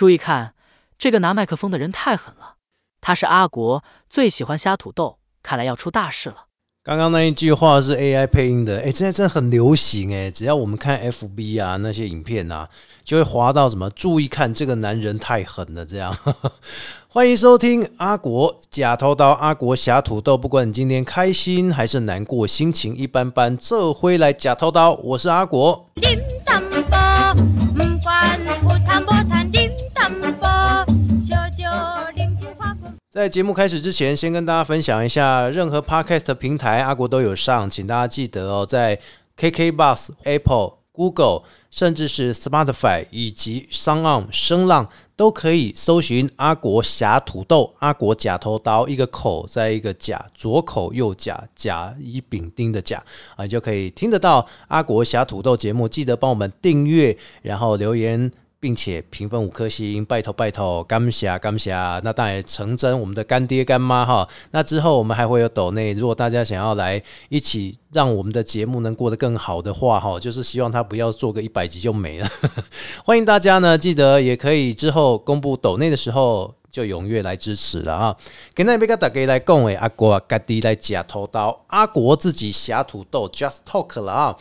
注意看，这个拿麦克风的人太狠了，他是阿国，最喜欢瞎土豆，看来要出大事了。刚刚那一句话是 AI 配音的，哎，现在真的很流行哎，只要我们看 FB 啊那些影片啊，就会滑到什么，注意看这个男人太狠了这样。欢迎收听阿国假偷刀，阿国侠土豆，不管你今天开心还是难过，心情一般般，这回来假偷刀，我是阿国。在节目开始之前，先跟大家分享一下，任何 podcast 平台阿国都有上，请大家记得哦，在 KK Bus、Apple、Google，甚至是 Spotify 以及 Sound 声浪都可以搜寻阿国侠土豆、阿国假头刀，一个口在一个甲，左口右甲，甲乙丙丁的甲啊，就可以听得到阿国侠土豆节目。记得帮我们订阅，然后留言。并且评分五颗星，拜托拜托，感谢感谢。那当然成真，我们的干爹干妈哈。那之后我们还会有抖内，如果大家想要来一起让我们的节目能过得更好的话哈，就是希望他不要做个一百集就没了。欢迎大家呢，记得也可以之后公布抖内的时候就踊跃来支持了啊。跟那边个大家来讲诶，阿国干爹来夹头刀，阿国自己下土豆，just talk 了啊。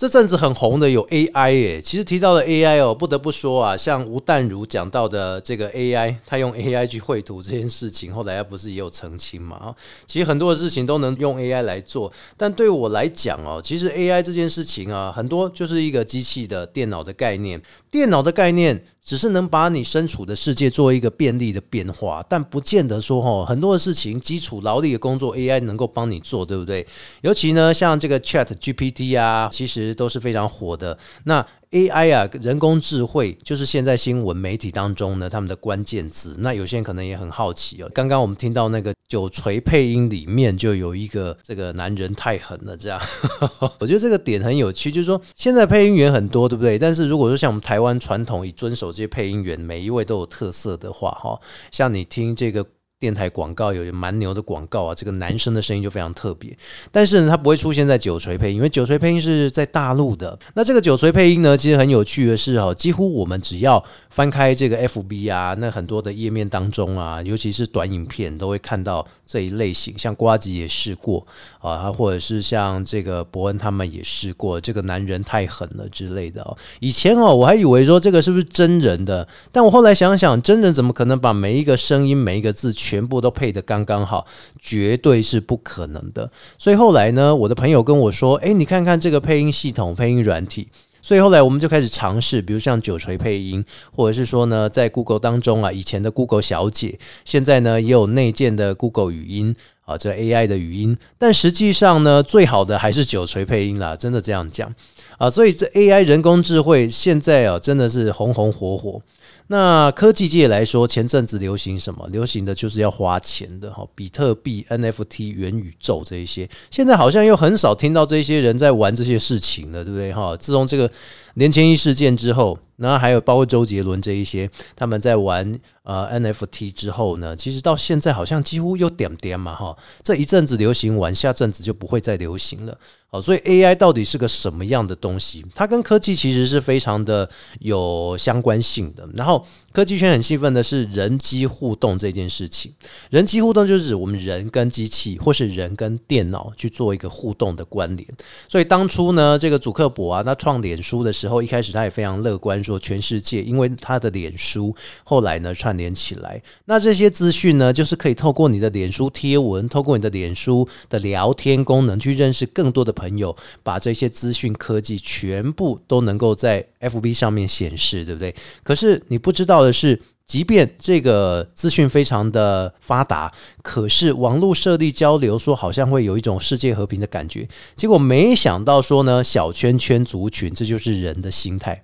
这阵子很红的有 AI 耶，其实提到的 AI 哦，不得不说啊，像吴淡如讲到的这个 AI，他用 AI 去绘图这件事情，后来他不是也有澄清嘛？啊，其实很多的事情都能用 AI 来做，但对我来讲哦，其实 AI 这件事情啊，很多就是一个机器的电脑的概念，电脑的概念。只是能把你身处的世界做一个便利的变化，但不见得说哈很多的事情基础劳力的工作 AI 能够帮你做，对不对？尤其呢，像这个 Chat GPT 啊，其实都是非常火的。那 AI 啊，人工智慧就是现在新闻媒体当中呢，他们的关键词。那有些人可能也很好奇哦。刚刚我们听到那个九锤配音里面就有一个这个男人太狠了，这样，我觉得这个点很有趣，就是说现在配音员很多，对不对？但是如果说像我们台湾传统以遵守这些配音员，每一位都有特色的话，哈，像你听这个。电台广告有蛮牛的广告啊，这个男生的声音就非常特别，但是呢，他不会出现在九锤配音，因为九锤配音是在大陆的。那这个九锤配音呢，其实很有趣的是哦，几乎我们只要翻开这个 FB 啊，那很多的页面当中啊，尤其是短影片，都会看到这一类型，像瓜吉也试过啊，或者是像这个伯恩他们也试过，这个男人太狠了之类的哦。以前哦，我还以为说这个是不是真人的，但我后来想想，真人怎么可能把每一个声音、每一个字全部都配得刚刚好，绝对是不可能的。所以后来呢，我的朋友跟我说：“诶，你看看这个配音系统、配音软体。”所以后来我们就开始尝试，比如像九锤配音，或者是说呢，在 Google 当中啊，以前的 Google 小姐，现在呢也有内建的 Google 语音啊，这 AI 的语音。但实际上呢，最好的还是九锤配音啦，真的这样讲啊。所以这 AI 人工智慧现在啊，真的是红红火火。那科技界来说，前阵子流行什么？流行的就是要花钱的哈，比特币、NFT、元宇宙这一些，现在好像又很少听到这些人在玩这些事情了，对不对哈？自从这个年前一事件之后，然后还有包括周杰伦这一些，他们在玩呃 NFT 之后呢，其实到现在好像几乎又点点嘛哈，这一阵子流行完，下阵子就不会再流行了。好，所以 AI 到底是个什么样的东西？它跟科技其实是非常的有相关性的。然后科技圈很兴奋的是人机互动这件事情。人机互动就是指我们人跟机器，或是人跟电脑去做一个互动的关联。所以当初呢，这个祖克伯啊，他创脸书的时候，一开始他也非常乐观，说全世界因为他的脸书，后来呢串联起来，那这些资讯呢，就是可以透过你的脸书贴文，透过你的脸书的聊天功能，去认识更多的。朋友把这些资讯科技全部都能够在 FB 上面显示，对不对？可是你不知道的是，即便这个资讯非常的发达，可是网络设立交流，说好像会有一种世界和平的感觉，结果没想到说呢，小圈圈族群，这就是人的心态。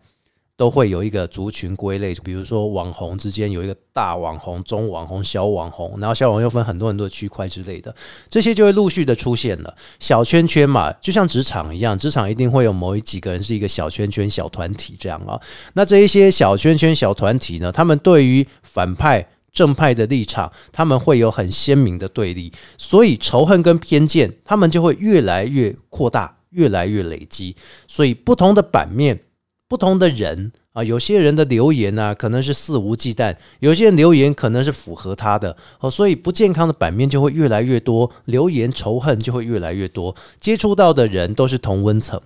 都会有一个族群归类，比如说网红之间有一个大网红、中网红、小网红，然后小网红又分很多很多的区块之类的，这些就会陆续的出现了小圈圈嘛，就像职场一样，职场一定会有某一几个人是一个小圈圈、小团体这样啊。那这一些小圈圈、小团体呢，他们对于反派、正派的立场，他们会有很鲜明的对立，所以仇恨跟偏见，他们就会越来越扩大，越来越累积。所以不同的版面。不同的人啊，有些人的留言呢，可能是肆无忌惮；有些人留言可能是符合他的哦，所以不健康的版面就会越来越多，留言仇恨就会越来越多，接触到的人都是同温层。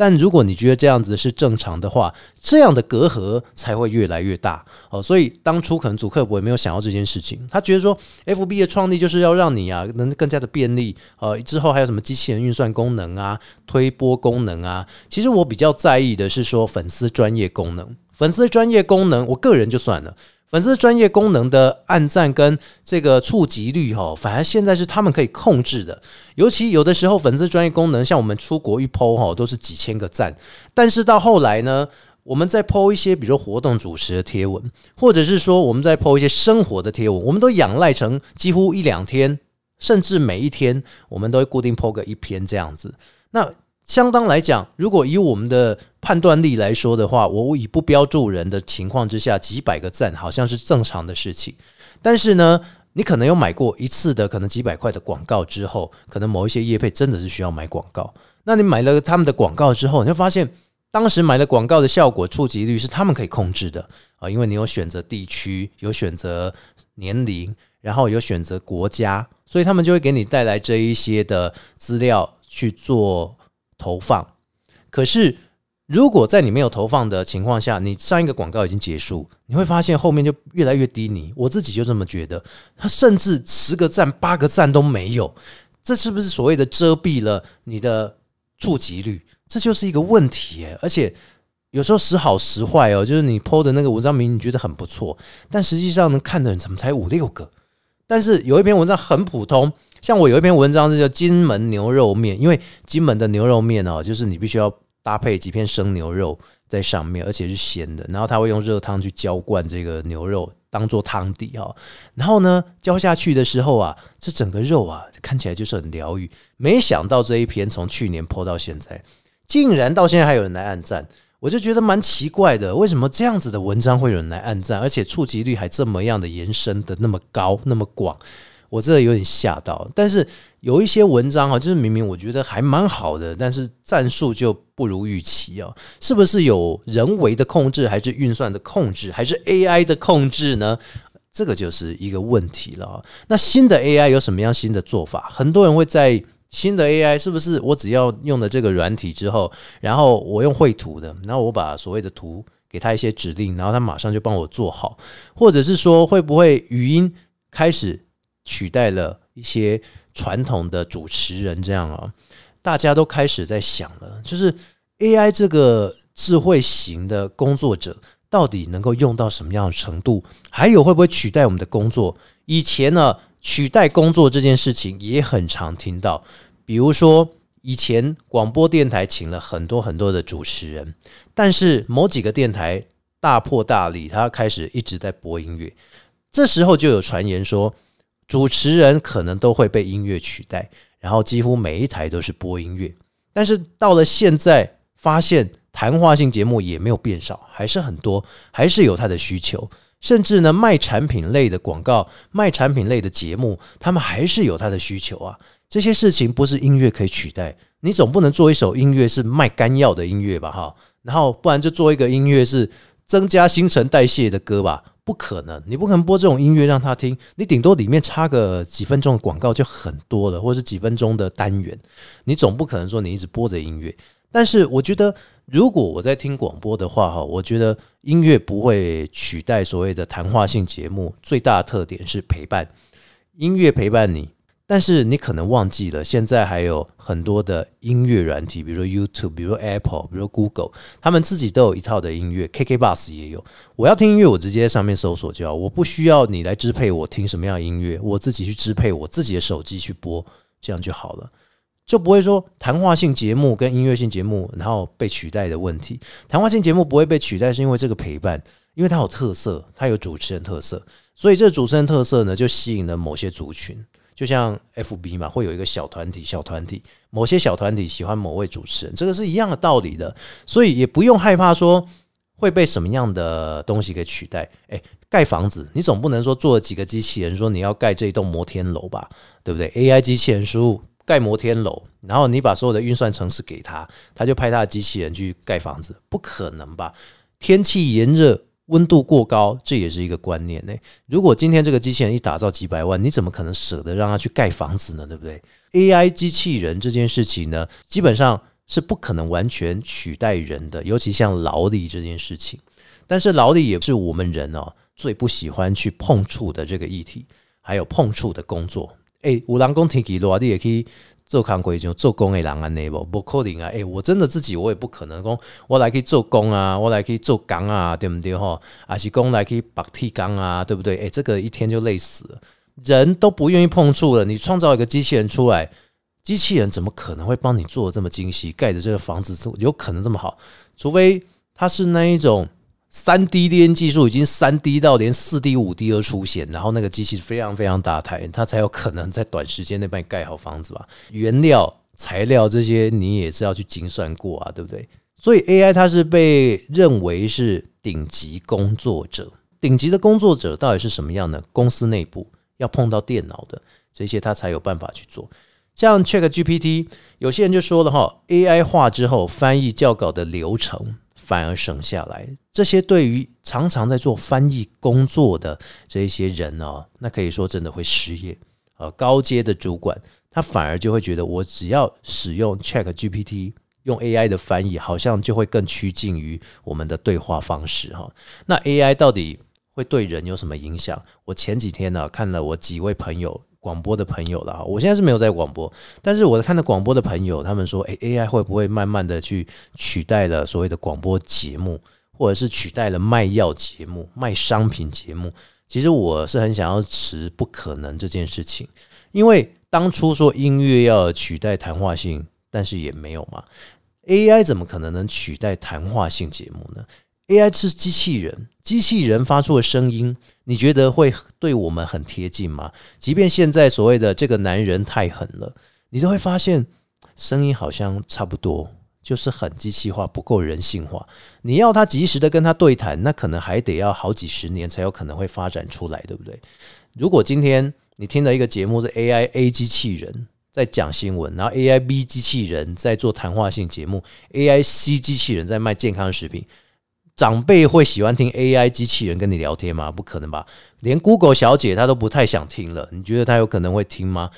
但如果你觉得这样子是正常的话，这样的隔阂才会越来越大哦。所以当初可能祖克伯也没有想到这件事情，他觉得说，F B 的创立就是要让你啊能更加的便利。呃，之后还有什么机器人运算功能啊、推波功能啊？其实我比较在意的是说粉丝专业功能，粉丝专业功能，我个人就算了。粉丝专业功能的按赞跟这个触及率哈，反而现在是他们可以控制的。尤其有的时候粉丝专业功能，像我们出国一 PO 哈，都是几千个赞。但是到后来呢，我们在 PO 一些，比如活动主持的贴文，或者是说我们在 PO 一些生活的贴文，我们都仰赖成几乎一两天，甚至每一天，我们都会固定 PO 个一篇这样子。那相当来讲，如果以我们的判断力来说的话，我以不标注人的情况之下，几百个赞好像是正常的事情。但是呢，你可能有买过一次的可能几百块的广告之后，可能某一些业配真的是需要买广告。那你买了他们的广告之后，你就发现当时买了广告的效果触及率是他们可以控制的啊，因为你有选择地区，有选择年龄，然后有选择国家，所以他们就会给你带来这一些的资料去做。投放，可是如果在你没有投放的情况下，你上一个广告已经结束，你会发现后面就越来越低迷。我自己就这么觉得，他甚至十个赞、八个赞都没有，这是不是所谓的遮蔽了你的触及率？这就是一个问题耶而且有时候时好时坏哦，就是你 PO 的那个文章名你觉得很不错，但实际上能看的人怎么才五六个？但是有一篇文章很普通。像我有一篇文章是叫金门牛肉面，因为金门的牛肉面哦，就是你必须要搭配几片生牛肉在上面，而且是咸的，然后他会用热汤去浇灌这个牛肉当做汤底哈，然后呢浇下去的时候啊，这整个肉啊看起来就是很疗愈。没想到这一篇从去年播到现在，竟然到现在还有人来按赞，我就觉得蛮奇怪的，为什么这样子的文章会有人来按赞，而且触及率还这么样的延伸的那么高那么广？我这有点吓到，但是有一些文章啊，就是明明我觉得还蛮好的，但是战术就不如预期啊，是不是有人为的控制，还是运算的控制，还是 AI 的控制呢？这个就是一个问题了。那新的 AI 有什么样新的做法？很多人会在新的 AI 是不是我只要用了这个软体之后，然后我用绘图的，然后我把所谓的图给他一些指令，然后他马上就帮我做好，或者是说会不会语音开始？取代了一些传统的主持人，这样啊，大家都开始在想了，就是 AI 这个智慧型的工作者到底能够用到什么样的程度？还有会不会取代我们的工作？以前呢，取代工作这件事情也很常听到，比如说以前广播电台请了很多很多的主持人，但是某几个电台大破大立，他开始一直在播音乐，这时候就有传言说。主持人可能都会被音乐取代，然后几乎每一台都是播音乐。但是到了现在，发现谈话性节目也没有变少，还是很多，还是有它的需求。甚至呢，卖产品类的广告、卖产品类的节目，他们还是有它的需求啊。这些事情不是音乐可以取代。你总不能做一首音乐是卖干药的音乐吧？哈，然后不然就做一个音乐是增加新陈代谢的歌吧。不可能，你不可能播这种音乐让他听，你顶多里面插个几分钟的广告就很多了，或者是几分钟的单元，你总不可能说你一直播着音乐。但是我觉得，如果我在听广播的话，哈，我觉得音乐不会取代所谓的谈话性节目，最大的特点是陪伴，音乐陪伴你。但是你可能忘记了，现在还有很多的音乐软体，比如说 YouTube，比如说 Apple，比如说 Google，他们自己都有一套的音乐，KK Bus 也有。我要听音乐，我直接在上面搜索就好，我不需要你来支配我听什么样的音乐，我自己去支配我自己的手机去播，这样就好了，就不会说谈话性节目跟音乐性节目然后被取代的问题。谈话性节目不会被取代，是因为这个陪伴，因为它有特色，它有主持人特色，所以这个主持人特色呢，就吸引了某些族群。就像 F B 嘛，会有一个小团体，小团体，某些小团体喜欢某位主持人，这个是一样的道理的，所以也不用害怕说会被什么样的东西给取代。诶，盖房子，你总不能说做了几个机器人，说你要盖这一栋摩天楼吧，对不对？A I 机器人输入盖摩天楼，然后你把所有的运算程式给他，他就派他的机器人去盖房子，不可能吧？天气炎热。温度过高，这也是一个观念呢。如果今天这个机器人一打造几百万，你怎么可能舍得让它去盖房子呢？对不对？AI 机器人这件事情呢，基本上是不可能完全取代人的，尤其像劳力这件事情。但是劳力也是我们人哦最不喜欢去碰触的这个议题，还有碰触的工作。诶，五郎工提起劳力也可以。做康规就做工的人安尼不不可能啊！诶，我真的自己我也不可能讲，我来去做工啊，我来去做钢啊，对不对哈？还是工来可以绑铁钢啊，对不对？诶，这个一天就累死了，人都不愿意碰触了。你创造一个机器人出来，机器人怎么可能会帮你做的这么精细，盖的这个房子有可能这么好？除非它是那一种。三 D 电技术已经三 D 到连四 D、五 D 都出现，然后那个机器非常非常大台，它才有可能在短时间内帮你盖好房子吧？原料、材料这些你也是要去精算过啊，对不对？所以 AI 它是被认为是顶级工作者，顶级的工作者到底是什么样的？公司内部要碰到电脑的这些，他才有办法去做。像 Check GPT，有些人就说了哈，AI 化之后翻译教稿的流程。反而省下来，这些对于常常在做翻译工作的这一些人哦，那可以说真的会失业。呃，高阶的主管他反而就会觉得，我只要使用 Chat GPT，用 AI 的翻译，好像就会更趋近于我们的对话方式哈。那 AI 到底会对人有什么影响？我前几天呢看了我几位朋友。广播的朋友了哈，我现在是没有在广播，但是我看到广播的朋友，他们说，诶 a i 会不会慢慢的去取代了所谓的广播节目，或者是取代了卖药节目、卖商品节目？其实我是很想要持不可能这件事情，因为当初说音乐要取代谈话性，但是也没有嘛，AI 怎么可能能取代谈话性节目呢？AI 是机器人，机器人发出的声音，你觉得会对我们很贴近吗？即便现在所谓的这个男人太狠了，你都会发现声音好像差不多，就是很机器化，不够人性化。你要他及时的跟他对谈，那可能还得要好几十年才有可能会发展出来，对不对？如果今天你听的一个节目是 AI A 机器人在讲新闻，然后 AI B 机器人在做谈话性节目，AI C 机器人在卖健康食品。长辈会喜欢听 AI 机器人跟你聊天吗？不可能吧，连 Google 小姐她都不太想听了。你觉得她有可能会听吗？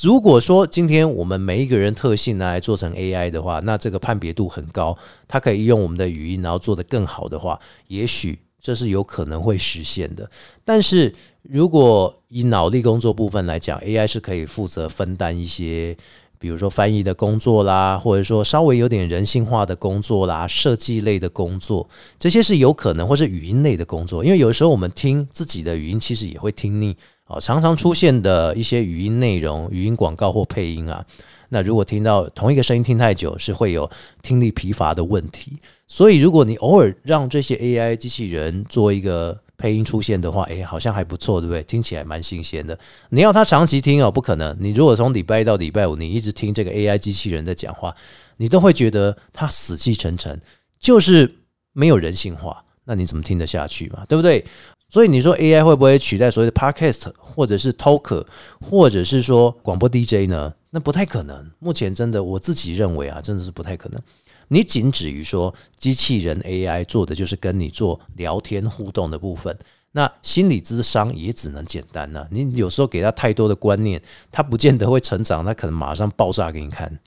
如果说今天我们每一个人特性拿来做成 AI 的话，那这个判别度很高，它可以用我们的语音，然后做得更好的话，也许这是有可能会实现的。但是如果以脑力工作部分来讲，AI 是可以负责分担一些。比如说翻译的工作啦，或者说稍微有点人性化的工作啦，设计类的工作，这些是有可能，或是语音类的工作。因为有时候我们听自己的语音，其实也会听腻啊。常常出现的一些语音内容、语音广告或配音啊，那如果听到同一个声音听太久，是会有听力疲乏的问题。所以，如果你偶尔让这些 AI 机器人做一个。配音出现的话，诶，好像还不错，对不对？听起来蛮新鲜的。你要他长期听哦，不可能。你如果从礼拜一到礼拜五，你一直听这个 AI 机器人在讲话，你都会觉得他死气沉沉，就是没有人性化。那你怎么听得下去嘛？对不对？所以你说 AI 会不会取代所谓的 Podcast，或者是 Talker，或者是说广播 DJ 呢？那不太可能。目前真的，我自己认为啊，真的是不太可能。你仅止于说机器人 AI 做的就是跟你做聊天互动的部分，那心理智商也只能简单了。你有时候给他太多的观念，他不见得会成长，他可能马上爆炸给你看。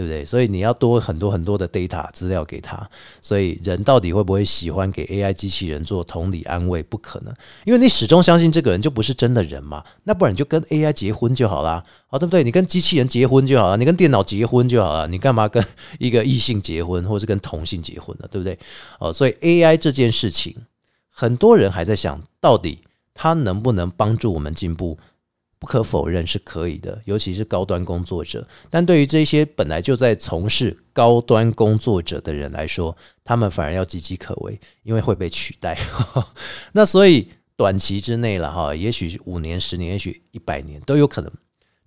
对不对？所以你要多很多很多的 data 资料给他。所以人到底会不会喜欢给 AI 机器人做同理安慰？不可能，因为你始终相信这个人就不是真的人嘛。那不然你就跟 AI 结婚就好啦，好对不对？你跟机器人结婚就好了，你跟电脑结婚就好了，你干嘛跟一个异性结婚，或是跟同性结婚呢？对不对？哦，所以 AI 这件事情，很多人还在想到底它能不能帮助我们进步。不可否认是可以的，尤其是高端工作者。但对于这些本来就在从事高端工作者的人来说，他们反而要岌岌可危，因为会被取代。那所以短期之内了哈，也许五年、十年，也许一百年都有可能。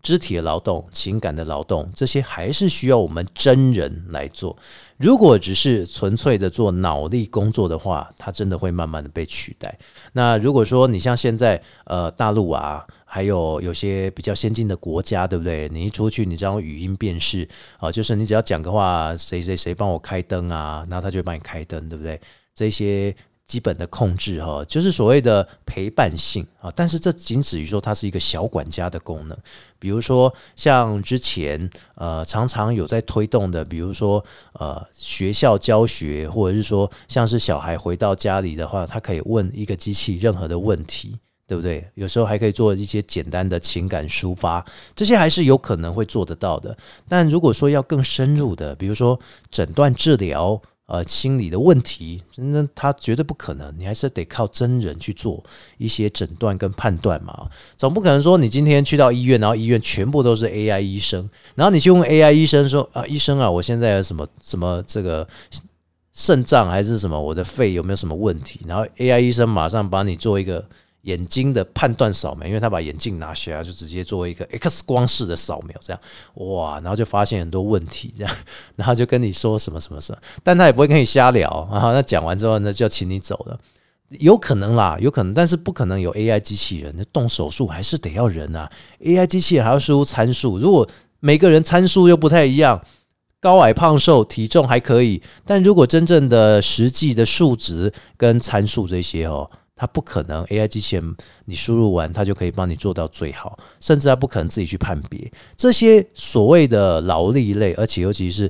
肢体的劳动、情感的劳动，这些还是需要我们真人来做。如果只是纯粹的做脑力工作的话，它真的会慢慢的被取代。那如果说你像现在呃大陆啊，还有有些比较先进的国家，对不对？你一出去，你这样语音辨识啊，就是你只要讲个话，谁谁谁帮我开灯啊，然后他就帮你开灯，对不对？这些。基本的控制哈，就是所谓的陪伴性啊，但是这仅止于说它是一个小管家的功能。比如说像之前呃常常有在推动的，比如说呃学校教学，或者是说像是小孩回到家里的话，他可以问一个机器任何的问题，对不对？有时候还可以做一些简单的情感抒发，这些还是有可能会做得到的。但如果说要更深入的，比如说诊断治疗。呃，心理的问题，那他绝对不可能，你还是得靠真人去做一些诊断跟判断嘛。总不可能说你今天去到医院，然后医院全部都是 AI 医生，然后你去问 AI 医生说啊，医生啊，我现在有什么什么这个肾脏还是什么，我的肺有没有什么问题？然后 AI 医生马上帮你做一个。眼睛的判断扫描，因为他把眼镜拿下来，就直接做一个 X 光式的扫描，这样哇，然后就发现很多问题，这样，然后就跟你说什么什么什么，但他也不会跟你瞎聊啊。那讲完之后呢，就要请你走了，有可能啦，有可能，但是不可能有 AI 机器人，那动手术还是得要人啊。AI 机器人还要输入参数，如果每个人参数又不太一样，高矮胖瘦体重还可以，但如果真正的实际的数值跟参数这些哦。它不可能，AI 机器人你输入完，它就可以帮你做到最好，甚至它不可能自己去判别这些所谓的劳力类，而且尤其是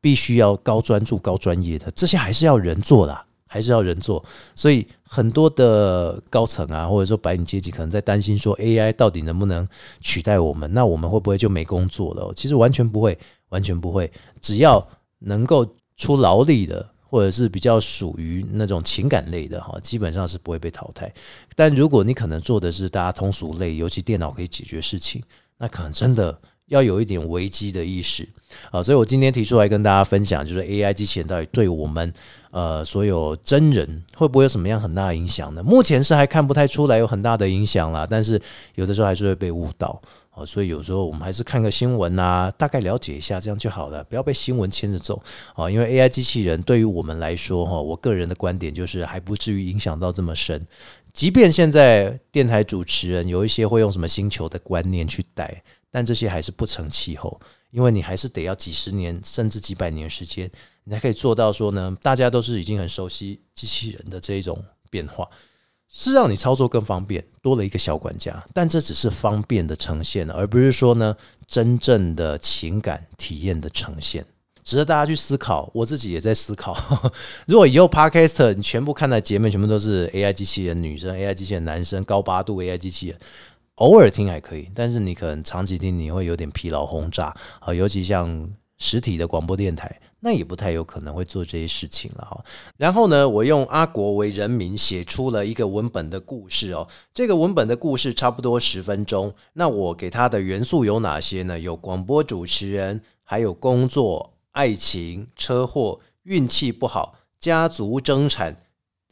必须要高专注、高专业的，这些还是要人做的，还是要人做。所以很多的高层啊，或者说白领阶级，可能在担心说 AI 到底能不能取代我们？那我们会不会就没工作了？其实完全不会，完全不会。只要能够出劳力的。或者是比较属于那种情感类的哈，基本上是不会被淘汰。但如果你可能做的是大家通俗类，尤其电脑可以解决事情，那可能真的要有一点危机的意识啊。所以我今天提出来跟大家分享，就是 AI 机器人到底对我们呃所有真人会不会有什么样很大的影响呢？目前是还看不太出来有很大的影响啦，但是有的时候还是会被误导。哦，所以有时候我们还是看个新闻啊，大概了解一下，这样就好了，不要被新闻牵着走啊。因为 AI 机器人对于我们来说，哈，我个人的观点就是还不至于影响到这么深。即便现在电台主持人有一些会用什么星球的观念去带，但这些还是不成气候，因为你还是得要几十年甚至几百年时间，你才可以做到说呢，大家都是已经很熟悉机器人的这一种变化。是让你操作更方便，多了一个小管家，但这只是方便的呈现，而不是说呢真正的情感体验的呈现，值得大家去思考。我自己也在思考，如果以后 Podcast 你全部看的节目全部都是 AI 机器人女生、AI 机器人男生、高八度 AI 机器人，偶尔听还可以，但是你可能长期听你会有点疲劳轰炸啊，尤其像实体的广播电台。那也不太有可能会做这些事情了哈。然后呢，我用阿国为人民写出了一个文本的故事哦。这个文本的故事差不多十分钟。那我给他的元素有哪些呢？有广播主持人，还有工作、爱情、车祸、运气不好、家族争产。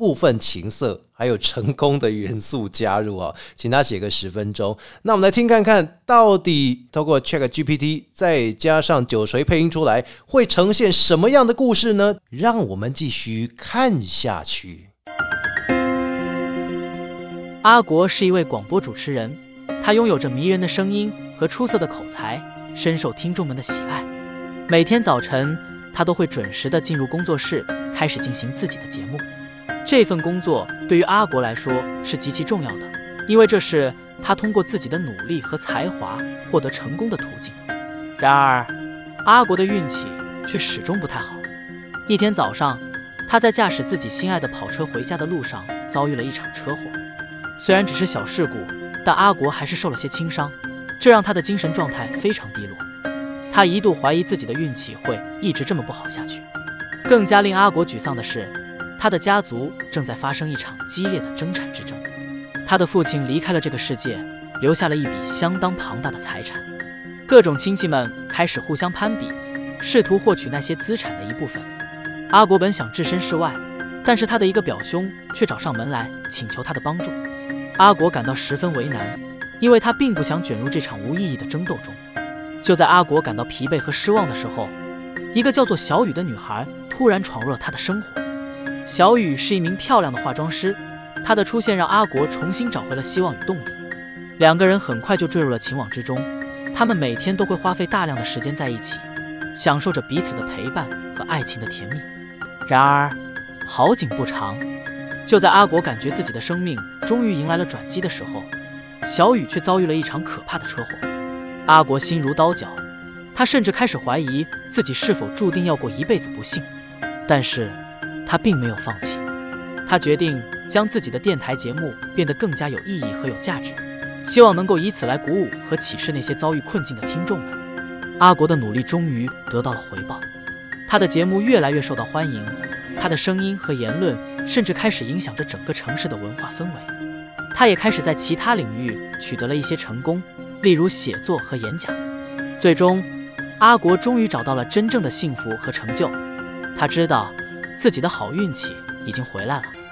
部分情色还有成功的元素加入啊，请他写个十分钟。那我们来听看看到底透过 Chat GPT 再加上酒水配音出来，会呈现什么样的故事呢？让我们继续看下去。阿国是一位广播主持人，他拥有着迷人的声音和出色的口才，深受听众们的喜爱。每天早晨，他都会准时的进入工作室，开始进行自己的节目。这份工作对于阿国来说是极其重要的，因为这是他通过自己的努力和才华获得成功的途径。然而，阿国的运气却始终不太好。一天早上，他在驾驶自己心爱的跑车回家的路上遭遇了一场车祸。虽然只是小事故，但阿国还是受了些轻伤，这让他的精神状态非常低落。他一度怀疑自己的运气会一直这么不好下去。更加令阿国沮丧的是。他的家族正在发生一场激烈的争产之争，他的父亲离开了这个世界，留下了一笔相当庞大的财产，各种亲戚们开始互相攀比，试图获取那些资产的一部分。阿国本想置身事外，但是他的一个表兄却找上门来请求他的帮助。阿国感到十分为难，因为他并不想卷入这场无意义的争斗中。就在阿国感到疲惫和失望的时候，一个叫做小雨的女孩突然闯入了他的生活。小雨是一名漂亮的化妆师，她的出现让阿国重新找回了希望与动力。两个人很快就坠入了情网之中，他们每天都会花费大量的时间在一起，享受着彼此的陪伴和爱情的甜蜜。然而，好景不长，就在阿国感觉自己的生命终于迎来了转机的时候，小雨却遭遇了一场可怕的车祸。阿国心如刀绞，他甚至开始怀疑自己是否注定要过一辈子不幸。但是，他并没有放弃，他决定将自己的电台节目变得更加有意义和有价值，希望能够以此来鼓舞和启示那些遭遇困境的听众们。阿国的努力终于得到了回报，他的节目越来越受到欢迎，他的声音和言论甚至开始影响着整个城市的文化氛围。他也开始在其他领域取得了一些成功，例如写作和演讲。最终，阿国终于找到了真正的幸福和成就。他知道。自己的好运气已经回来了。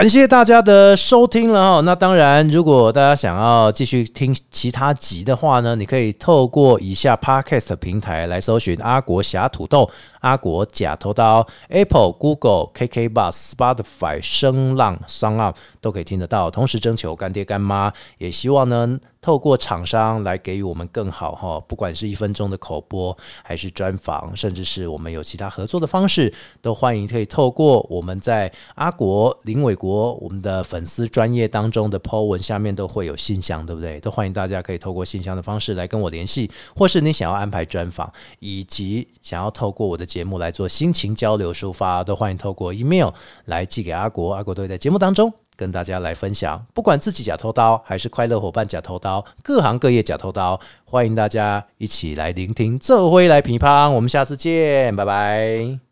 感谢大家的收听了哈。那当然，如果大家想要继续听其他集的话呢，你可以透过以下 Podcast 平台来搜寻阿国侠土豆。阿国假头刀，Apple、Google、KK Bus、Spotify、声浪、商浪都可以听得到。同时征求干爹干妈，也希望呢透过厂商来给予我们更好哈，不管是一分钟的口播，还是专访，甚至是我们有其他合作的方式，都欢迎可以透过我们在阿国林伟国国我们的粉丝专业当中的 po 文下面都会有信箱，对不对？都欢迎大家可以透过信箱的方式来跟我联系，或是你想要安排专访，以及想要透过我的。节目来做心情交流抒发，都欢迎透过 email 来寄给阿国，阿国都会在节目当中跟大家来分享。不管自己假偷刀还是快乐伙伴假偷刀，各行各业假偷刀，欢迎大家一起来聆听，这回来评判。我们下次见，拜拜。